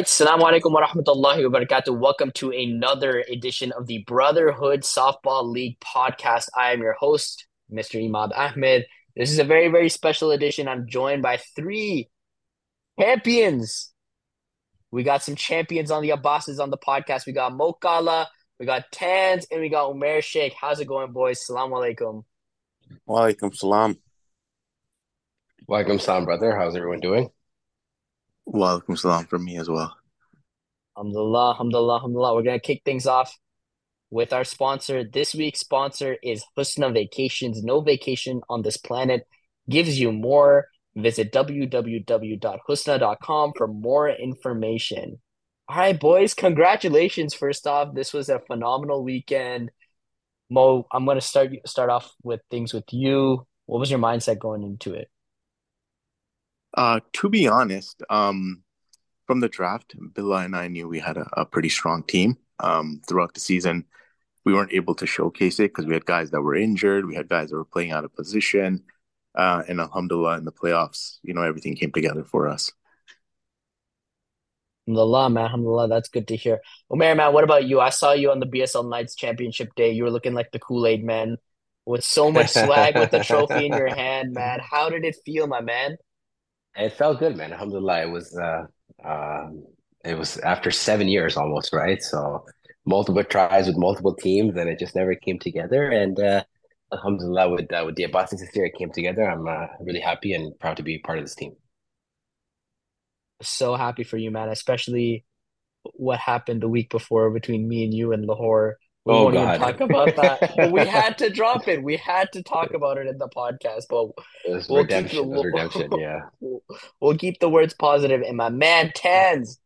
right, Assalamu alaikum wa rahmatullahi wa barakatuh. Welcome to another edition of the Brotherhood Softball League podcast. I am your host, Mr. Emad Ahmed. This is a very, very special edition. I'm joined by three champions. We got some champions on the Abbasids on the podcast. We got Mokala, we got Tans, and we got Umair Sheikh. How's it going, boys? Assalamu alaikum. Wa alaikum salam. Welcome, salam, brother. How's everyone doing? Walaikum salam from me as well. Alhamdulillah, alhamdulillah, alhamdulillah. We're going to kick things off with our sponsor. This week's sponsor is Husna Vacations. No vacation on this planet gives you more. Visit www.husna.com for more information. All right, boys, congratulations. First off, this was a phenomenal weekend. Mo, I'm going to start start off with things with you. What was your mindset going into it? Uh, to be honest, um, from the draft, Billah and I knew we had a, a pretty strong team. Um, throughout the season, we weren't able to showcase it because we had guys that were injured, we had guys that were playing out of position, uh, and Alhamdulillah, in the playoffs, you know, everything came together for us. Alhamdulillah, man. Alhamdulillah. That's good to hear. Umair, man, what about you? I saw you on the BSL Knights Championship Day. You were looking like the Kool-Aid man with so much swag with the trophy in your hand, man. How did it feel, my man? It felt good, man. Alhamdulillah. It was uh, um, it was after seven years almost, right? So multiple tries with multiple teams, and it just never came together. And uh, Alhamdulillah, with uh, with the Abbasi this year, it came together. I'm uh, really happy and proud to be part of this team. So happy for you, man. Especially what happened the week before between me and you and Lahore. We Oh won't even God, talk about that. But we had to drop it. We had to talk about it in the podcast. But it we'll keep the redemption. It was. Yeah. we'll, we'll keep the words positive. And my man Tans,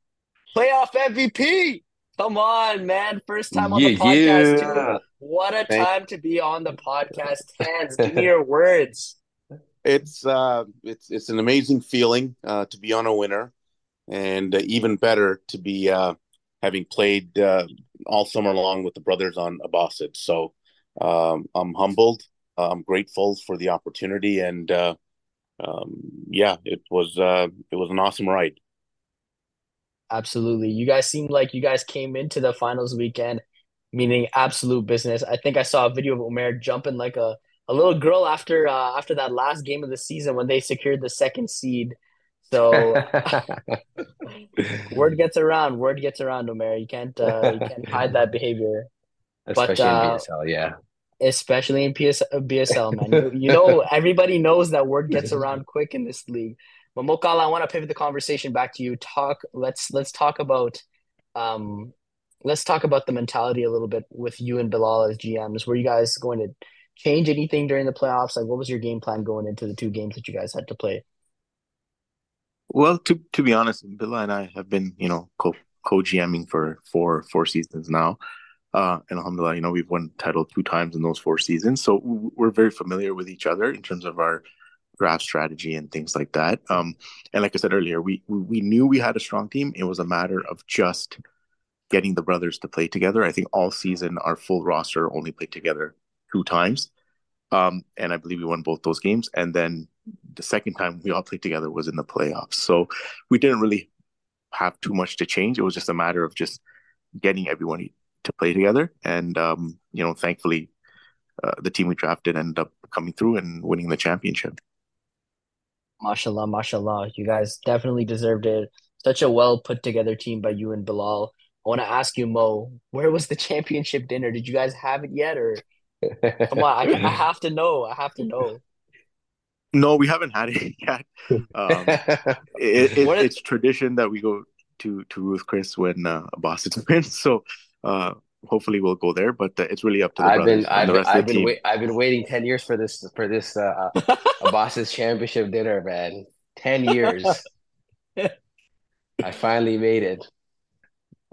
playoff MVP. Come on, man. First time on the podcast, yeah. What a Thank- time to be on the podcast. Tans, give me your words. It's uh, it's it's an amazing feeling uh, to be on a winner, and uh, even better to be uh, having played uh, all summer long with the brothers on Abbasid. So um, I'm humbled. I'm grateful for the opportunity, and uh, um, yeah, it was uh, it was an awesome ride. Absolutely. You guys seemed like you guys came into the finals weekend meaning absolute business. I think I saw a video of Omer jumping like a, a little girl after uh, after that last game of the season when they secured the second seed. So word gets around, word gets around, Omer. You can't uh, you can't hide that behavior, Especially uh, in BSL, yeah. especially in PS BSL, man. You, you know, everybody knows that word gets around quick in this league. But Mokala, I want to pivot the conversation back to you. Talk. Let's let's talk about um, let's talk about the mentality a little bit with you and Bilal as GMs. Were you guys going to change anything during the playoffs? Like, what was your game plan going into the two games that you guys had to play? Well, to to be honest, Billah and I have been, you know, co co GMing for four four seasons now. Uh, and alhamdulillah, you know, we've won title two times in those four seasons. So we're very familiar with each other in terms of our draft strategy and things like that. Um, and like I said earlier, we, we we knew we had a strong team. It was a matter of just getting the brothers to play together. I think all season our full roster only played together two times. Um, and I believe we won both those games. And then the second time we all played together was in the playoffs. So we didn't really have too much to change. It was just a matter of just getting everyone to play together. And, um, you know, thankfully, uh, the team we drafted ended up coming through and winning the championship. Mashallah, mashallah. You guys definitely deserved it. Such a well put together team by you and Bilal. I want to ask you, Mo, where was the championship dinner? Did you guys have it yet, or come on? I, I have to know. I have to know. No, we haven't had it yet. Um, it, it, What is- it's tradition that we go to to Ruth Chris when uh, Boston wins. So uh, hopefully we'll go there. But uh, it's really up to the I've brothers been and I've the been rest of I've the been team. wait, I've been waiting 10 years for this for this uh Abbasids' championship dinner, man. 10 years. I finally made it.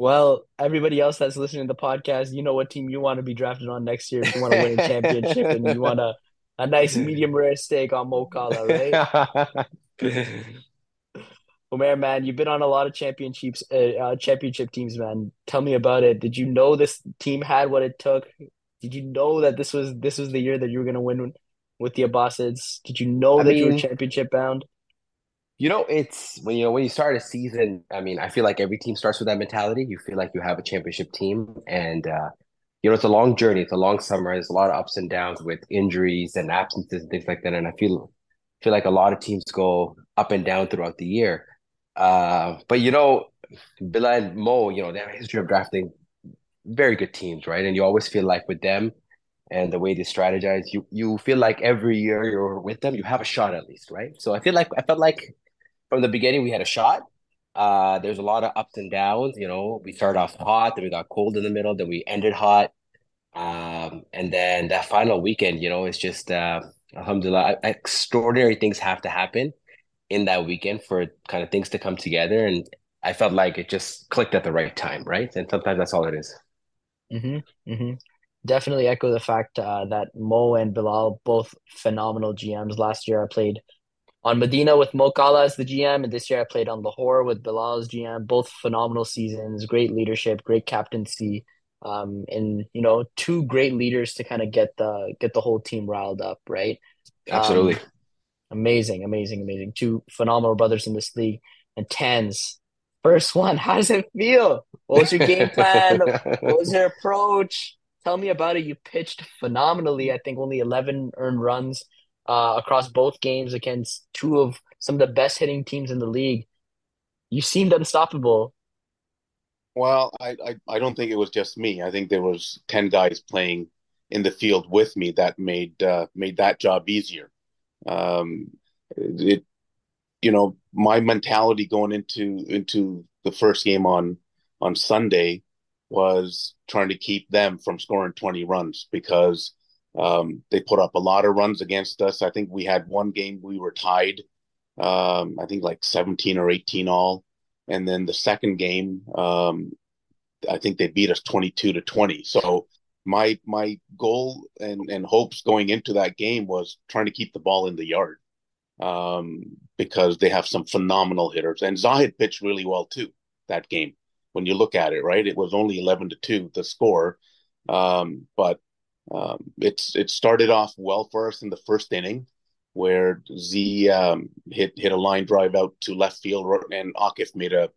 Well, everybody else that's listening to the podcast, you know what team you want to be drafted on next year if you want to win a championship and you want a, a nice medium rare steak on Mokala, right? Omer, man, you've been on a lot of championships, uh, uh, championship teams, man. Tell me about it. Did you know this team had what it took? Did you know that this was this was the year that you were going to win with the Abbasids? Did you know I that you were championship bound? You know, it's when you know when you start a season. I mean, I feel like every team starts with that mentality. You feel like you have a championship team, and uh, you know it's a long journey. It's a long summer. There's a lot of ups and downs with injuries and absences and things like that. And I feel feel like a lot of teams go up and down throughout the year. Uh, but you know, Bilal and Mo, you know, they have a history of drafting very good teams, right? And you always feel like with them and the way they strategize, you you feel like every year you're with them, you have a shot at least, right? So I feel like I felt like from the beginning we had a shot. Uh, there's a lot of ups and downs. You know, we started off hot, then we got cold in the middle, then we ended hot. Um, and then that final weekend, you know, it's just uh, alhamdulillah, extraordinary things have to happen in that weekend for kind of things to come together. And I felt like it just clicked at the right time, right? And sometimes that's all it is. Mm-hmm. Mm-hmm. Definitely echo the fact uh, that Mo and Bilal both phenomenal GMs. Last year I played on Medina with Mo Kala as the GM, and this year I played on Lahore with Bilal as GM. Both phenomenal seasons, great leadership, great captaincy, um, and you know, two great leaders to kind of get the get the whole team riled up, right? Absolutely. Um, amazing, amazing, amazing. Two phenomenal brothers in this league. And Tans, first one, how does it feel? What was your game plan? what was your approach? Tell me about it. You pitched phenomenally. I think only 11 earned runs uh, across both games against two of some of the best hitting teams in the league. You seemed unstoppable. Well, I, I, I don't think it was just me. I think there was 10 guys playing in the field with me that made uh, made that job easier. Um, it, you know, my mentality going into into the first game on on Sunday was trying to keep them from scoring 20 runs because um, they put up a lot of runs against us. I think we had one game we were tied, um, I think like 17 or 18 all. And then the second game, um, I think they beat us 22 to 20. So my my goal and, and hopes going into that game was trying to keep the ball in the yard um, because they have some phenomenal hitters. And Zahid pitched really well too that game. When you look at it, right, it was only 11 to 2 the score. Um, but um, it's it started off well for us in the first inning, where Z um, hit hit a line drive out to left field, and Akif made a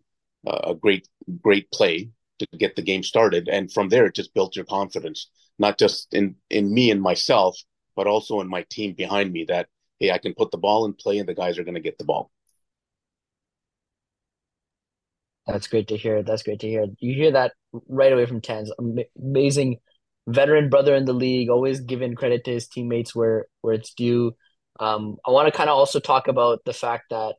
a great great play to get the game started. And from there, it just built your confidence, not just in in me and myself, but also in my team behind me. That hey, I can put the ball in play, and the guys are going to get the ball. That's great to hear. That's great to hear. You hear that right away from Tans. Amazing veteran brother in the league, always giving credit to his teammates where where it's due. Um, I want to kind of also talk about the fact that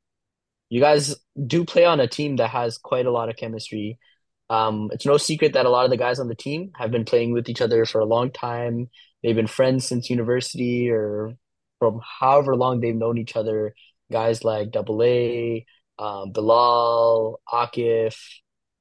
you guys do play on a team that has quite a lot of chemistry. Um, it's no secret that a lot of the guys on the team have been playing with each other for a long time. They've been friends since university or from however long they've known each other. Guys like Double A, um, Bilal, Akif,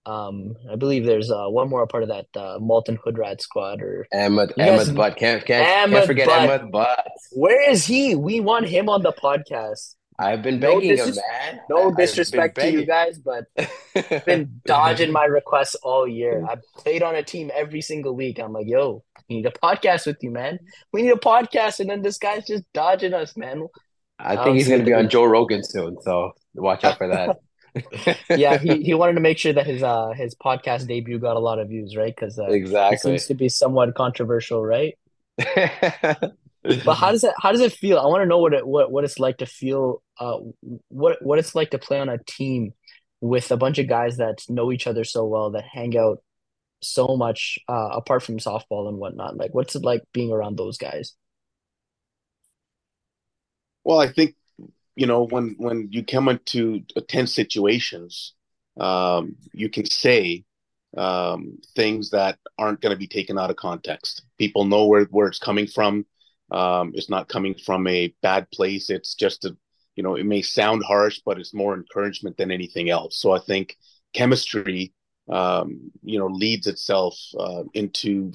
um, I believe there's uh, one more part of that uh, Malton Hoodrat squad or Ahmed Ahmed Butt. Can't can't, Ahmed can't forget Butt. Ahmed Butt. Where is he? We want him on the podcast. I've been begging no dis- him, man. No disrespect to you guys, but I've been dodging my requests all year. I played on a team every single week. I'm like, yo, we need a podcast with you, man. We need a podcast, and then this guy's just dodging us, man. I think he's going to be on Joe Rogan soon, so watch out for that. yeah, he, he wanted to make sure that his uh his podcast debut got a lot of views, right? Because uh, exactly seems to be somewhat controversial, right? but how does it how does it feel? I want to know what it what, what it's like to feel uh what what it's like to play on a team with a bunch of guys that know each other so well that hang out so much uh apart from softball and whatnot. Like what's it like being around those guys? Well, I think you know when when you come into tense situations um, you can say um, things that aren't going to be taken out of context. People know where, where it's coming from. Um, it's not coming from a bad place. It's just a you know it may sound harsh but it's more encouragement than anything else. So i think chemistry um, you know leads itself uh, into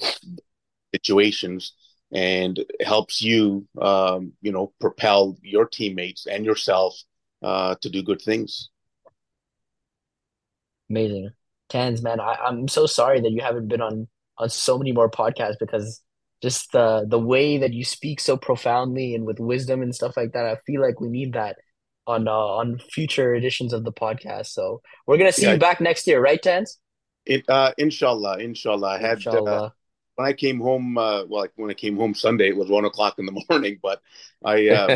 situations and helps you, um, you know, propel your teammates and yourself uh, to do good things. Amazing, Tans, man. I, I'm so sorry that you haven't been on on so many more podcasts because just the the way that you speak so profoundly and with wisdom and stuff like that. I feel like we need that on uh, on future editions of the podcast. So we're gonna see Yeah. you back next year, right, Tans? It, uh, inshallah, inshallah. I had uh, Inshallah. When I came home. Uh, well, like when I came home Sunday, it was one o'clock in the morning. But I, uh,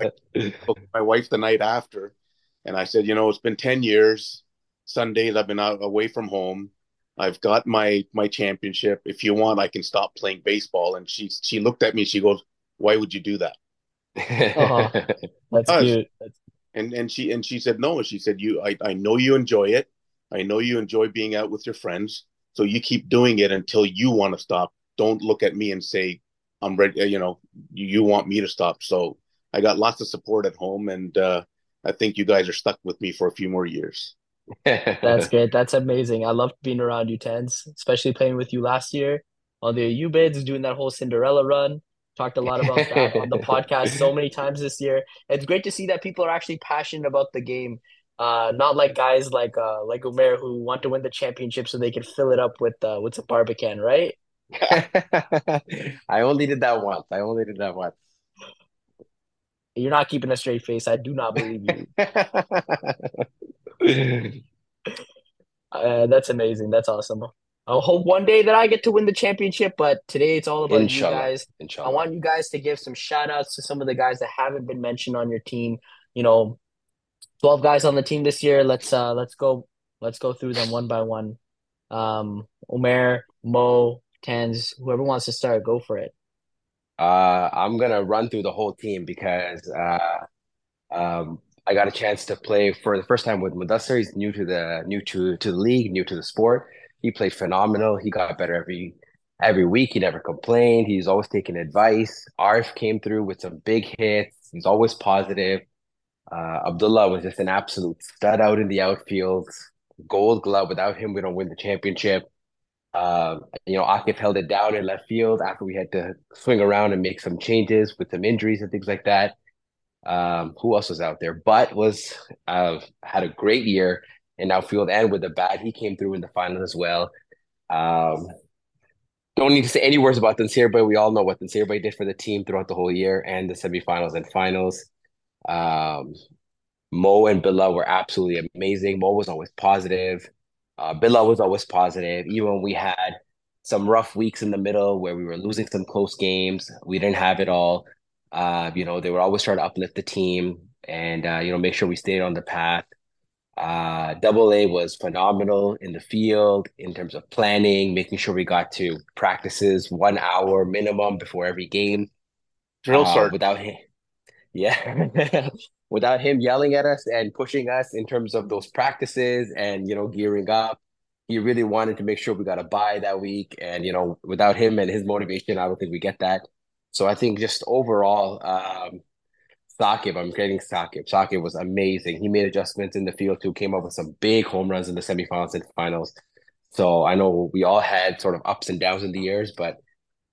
I spoke my wife the night after, and I said, you know, it's been ten years. Sundays I've been out away from home. I've got my my championship. If you want, I can stop playing baseball. And she she looked at me. She goes, "Why would you do that?" That's Us. cute. That's, And and she and she said no. She said, "You, I I know you enjoy it. I know you enjoy being out with your friends. So you keep doing it until you want to stop. Don't look at me and say I'm ready. You know, you, you want me to stop. So I got lots of support at home, and uh, I think you guys are stuck with me for a few more years. that's great. That's amazing. I loved being around you, Tans, especially playing with you last year on the U bids, doing that whole Cinderella run. Talked a lot about that on the podcast so many times this year. It's great to see that people are actually passionate about the game. Uh, not like guys like uh like Umer who want to win the championship so they can fill it up with uh with some Barbican, right? I only did that once. I only did that once. You're not keeping a straight face. I do not believe you. Uh, that's amazing. That's awesome. I hope one day that I get to win the championship, but today it's all about Inshallah. you guys. I want you guys to give some shout outs to some of the guys that haven't been mentioned on your team. You know, 12 guys on the team this year. Let's uh let's go let's go through them one by one. Um Omer, Mo, Tans, whoever wants to start, go for it. Uh, I'm gonna run through the whole team because uh, um, I got a chance to play for the first time with Mudassar. He's new to the new to to the league, new to the sport. He played phenomenal. He got better every every week. He never complained. He's always taking advice. Arif came through with some big hits. He's always positive. Uh, Abdullah was just an absolute stud out in the outfield. Gold glove. Without him, we don't win the championship. Um, you know, Akif held it down in left field after we had to swing around and make some changes with some injuries and things like that. Um, who else was out there? Butt was uh, had a great year in outfield and with the bat. He came through in the final as well. Um, don't need to say any words about Tansir, but we all know what Tansir did for the team throughout the whole year and the semifinals and finals. Um, Mo and Bilal were absolutely amazing. Mo was always positive. Uh, Bilal was always positive. Even when we had some rough weeks in the middle where we were losing some close games, we didn't have it all. Uh, you know, they were always trying to uplift the team and uh, you know make sure we stayed on the path. Uh, Double A was phenomenal in the field in terms of planning, making sure we got to practices one hour minimum before every game. Drill Uh, sergeant. without him, yeah, without him yelling at us and pushing us in terms of those practices and you know gearing up. He really wanted to make sure we got a buy that week, and you know, without him and his motivation, I don't think we get that. So I think just overall, um, Sakib, I'm getting Sakib. Sakib was amazing. He made adjustments in the field too, came up with some big home runs in the semifinals and finals. So I know we all had sort of ups and downs in the years, but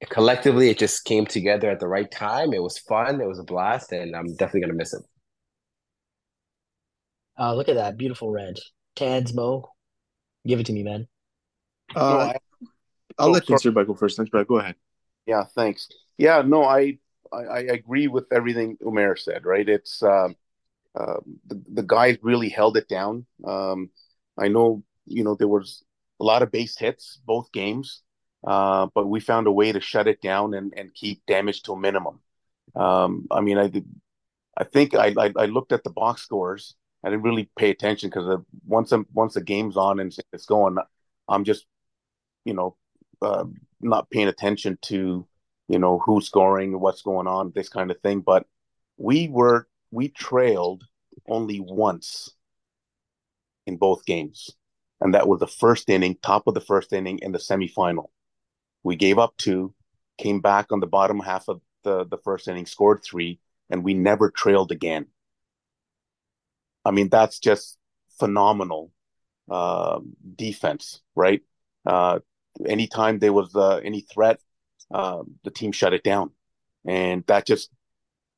collectively it just came together at the right time. It was fun, it was a blast, and I'm definitely gonna miss it. Uh look at that beautiful red. Tans, Mo, give it to me, man. No, Uh, I- I'll oh, let sorry. Mr. go first. Thanks, Go ahead. Yeah, thanks. Yeah, no, I, I I agree with everything Umer said. Right, it's um, uh, the the guys really held it down. Um, I know you know there was a lot of base hits both games, uh, but we found a way to shut it down and and keep damage to a minimum. Um, I mean, I I think I, I I looked at the box scores. I didn't really pay attention because once I'm, once the game's on and it's going, I'm just you know uh, not paying attention to you know who's scoring, what's going on, this kind of thing. But we were we trailed only once in both games, and that was the first inning, top of the first inning in the semifinal. We gave up two, came back on the bottom half of the the first inning, scored three, and we never trailed again. I mean, that's just phenomenal uh, defense, right? Uh, anytime there was uh, any threat, uh, the team shut it down, and that just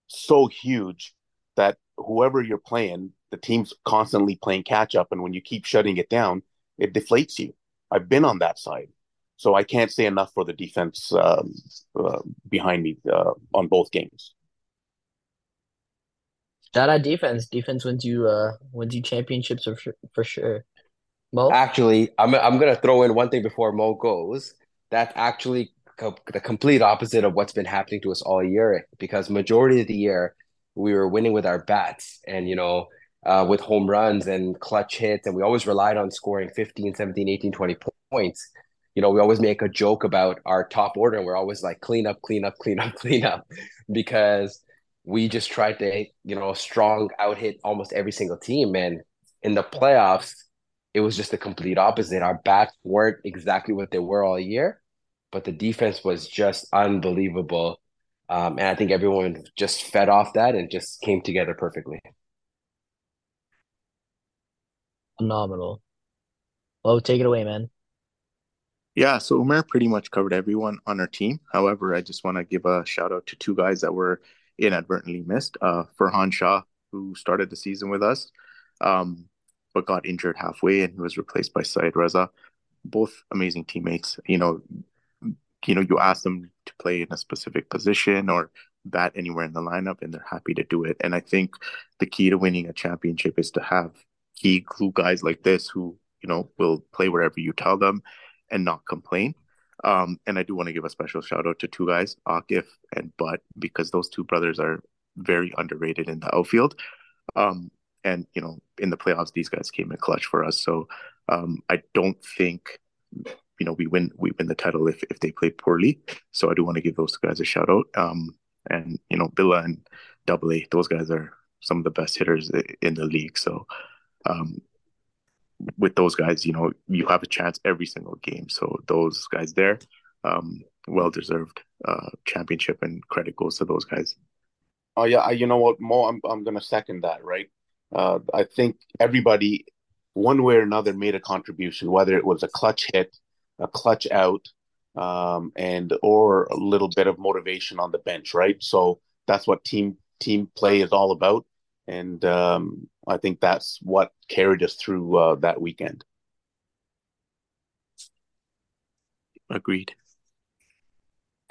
so huge that whoever you're playing, the team's constantly playing catch up, and when you keep shutting it down, it deflates you. I've been on that side, so I can't say enough for the defense um, uh, behind me uh, on both games. Shout out defense. Defense wins you uh wins you championships for sure for sure. Mo? Actually, I'm I'm gonna throw in one thing before Mo goes. That's actually co- the complete opposite of what's been happening to us all year. Because majority of the year we were winning with our bats, and you know, uh, with home runs and clutch hits, and we always relied on scoring 15, 17, 18, 20 points. You know, we always make a joke about our top order, and we're always like clean up, clean up, clean up, clean up, because we just tried to, you know, strong out hit almost every single team. And in the playoffs, it was just the complete opposite. Our bats weren't exactly what they were all year, but the defense was just unbelievable. Um, and I think everyone just fed off that and just came together perfectly. Phenomenal. Oh, take it away, man. Yeah, so Umer pretty much covered everyone on our team. However, I just want to give a shout out to two guys that were inadvertently missed. Uh, Farhan Shah, who started the season with us, um, but got injured halfway, and he was replaced by Syed Reza. Both amazing teammates. You know, you know, you ask them to play in a specific position or bat anywhere in the lineup, and they're happy to do it. And I think the key to winning a championship is to have key glue guys like this who you know will play wherever you tell them and not complain. Um, and I do want to give a special shout out to two guys, Akif and Butt, because those two brothers are very underrated in the outfield. Um, and you know, in the playoffs, these guys came in clutch for us. So um, I don't think you know we win we win the title if if they play poorly. So I do want to give those guys a shout out. Um, and you know, Billa and Double A, those guys are some of the best hitters in the league. So um, with those guys, you know, you have a chance every single game. So those guys there, um, well deserved uh, championship and credit goes to those guys. Oh yeah, you know what, Mo, I'm I'm gonna second that. Right, uh, I think everybody, one way or another, made a contribution, whether it was a clutch hit, a clutch out, um, and or a little bit of motivation on the bench. Right, so that's what team team play is all about and um, I think that's what carried us through uh, that weekend. Agreed.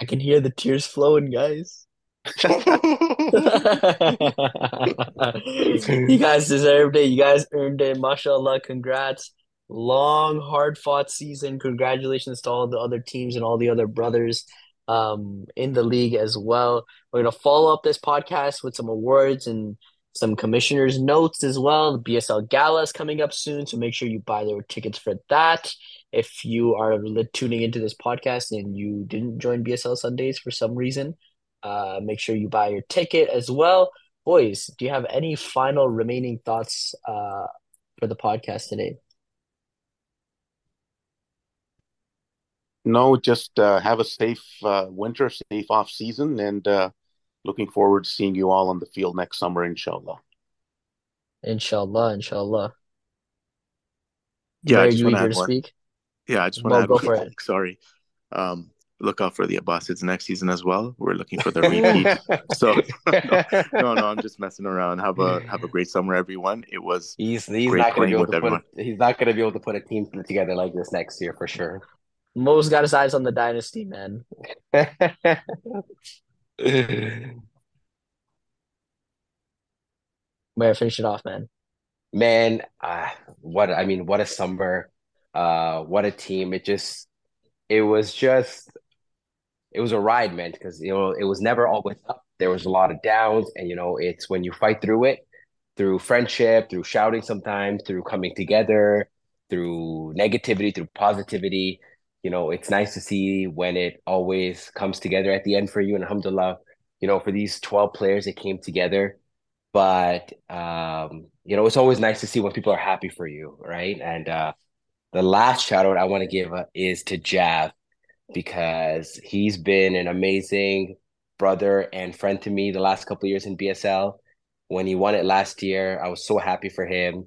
I can hear the tears flowing, guys. you guys deserved it. You guys earned it. Mashallah. Congrats. Long, hard fought season. Congratulations to all the other teams and all the other brothers um, in the league as well. We're going to follow up this podcast with some awards and some commissioners' notes as well. The BSL Gala is coming up soon, so make sure you buy their tickets for that. If you are tuning into this podcast and you didn't join BSL Sundays for some reason, uh, make sure you buy your ticket as well. Boys, do you have any final remaining thoughts uh, for the podcast today? No, just uh, have a safe uh, winter, safe off season, and uh, looking forward to seeing you all on the field next summer, inshallah. Inshallah, inshallah. Yeah, I just want to speak. Yeah, I just want to well, add. Sorry. Um, look out for the Abbasids next season as well. We're looking for the repeat. so no, no, no, I'm just messing around. Have a have a great summer, everyone. It was he's he's not gonna be able to put he's not gonna be able to put a team together like this next year for sure. Mo's got his eyes on the dynasty, man. Where finish it off, man. Man, uh, what I mean, what a summer, uh, what a team. It just, it was just, it was a ride, man. Because you know, it was never all always up. There was a lot of downs, and you know, it's when you fight through it, through friendship, through shouting sometimes, through coming together, through negativity, through positivity you know, it's nice to see when it always comes together at the end for you. And alhamdulillah, you know, for these 12 players, it came together. But, um, you know, it's always nice to see when people are happy for you, right? And uh, the last shout out I want to give uh, is to Jav because he's been an amazing brother and friend to me the last couple years in BSL. When he won it last year, I was so happy for him.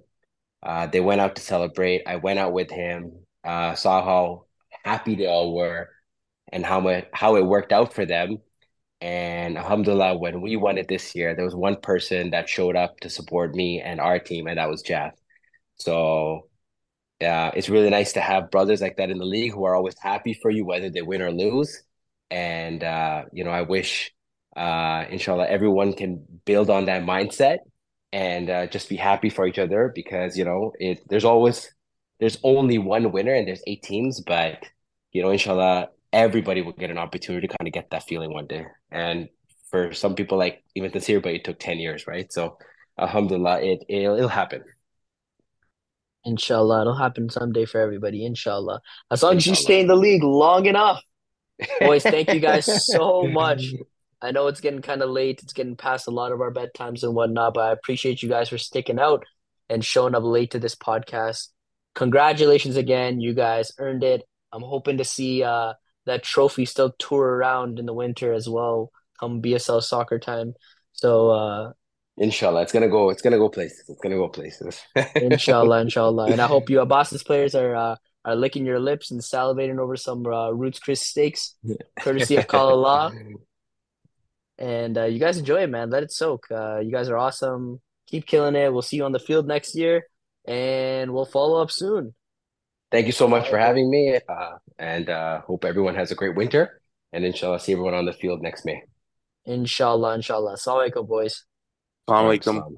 Uh, they went out to celebrate. I went out with him, uh, saw how happy they all were and how much how it worked out for them. And alhamdulillah, when we won it this year, there was one person that showed up to support me and our team, and that was Jav. So uh, it's really nice to have brothers like that in the league who are always happy for you, whether they win or lose. And, uh, you know, I wish, uh, inshallah, everyone can build on that mindset and uh, just be happy for each other because you know it. There's always there's only one winner and there's eight teams, but you know, inshallah, everybody will get an opportunity to kind of get that feeling one day. And for some people, like even this year, but it took ten years, right? So, alhamdulillah, it it'll, it'll happen. Inshallah, it'll happen someday for everybody. Inshallah, as long as you stay in the league long enough. Boys, thank you guys so much. I know it's getting kind of late. It's getting past a lot of our bedtimes and whatnot, but I appreciate you guys for sticking out and showing up late to this podcast. Congratulations again. You guys earned it. I'm hoping to see uh, that trophy still tour around in the winter as well, come BSL soccer time. So, uh, Inshallah, it's gonna go. It's gonna go places. It's gonna go places. inshallah, inshallah, and I hope you Abbasid's players are uh, are licking your lips and salivating over some uh, Ruth's Chris steaks, courtesy of Kala And uh, you guys enjoy it, man. Let it soak. Uh, you guys are awesome. Keep killing it. We'll see you on the field next year, and we'll follow up soon. Thank you so much for having me, uh, and uh, hope everyone has a great winter. And inshallah, see everyone on the field next May. Inshallah, inshallah. Assalamu boys. Assalamu alaikum.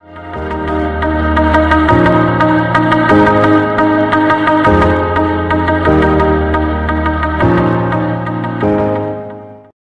Wa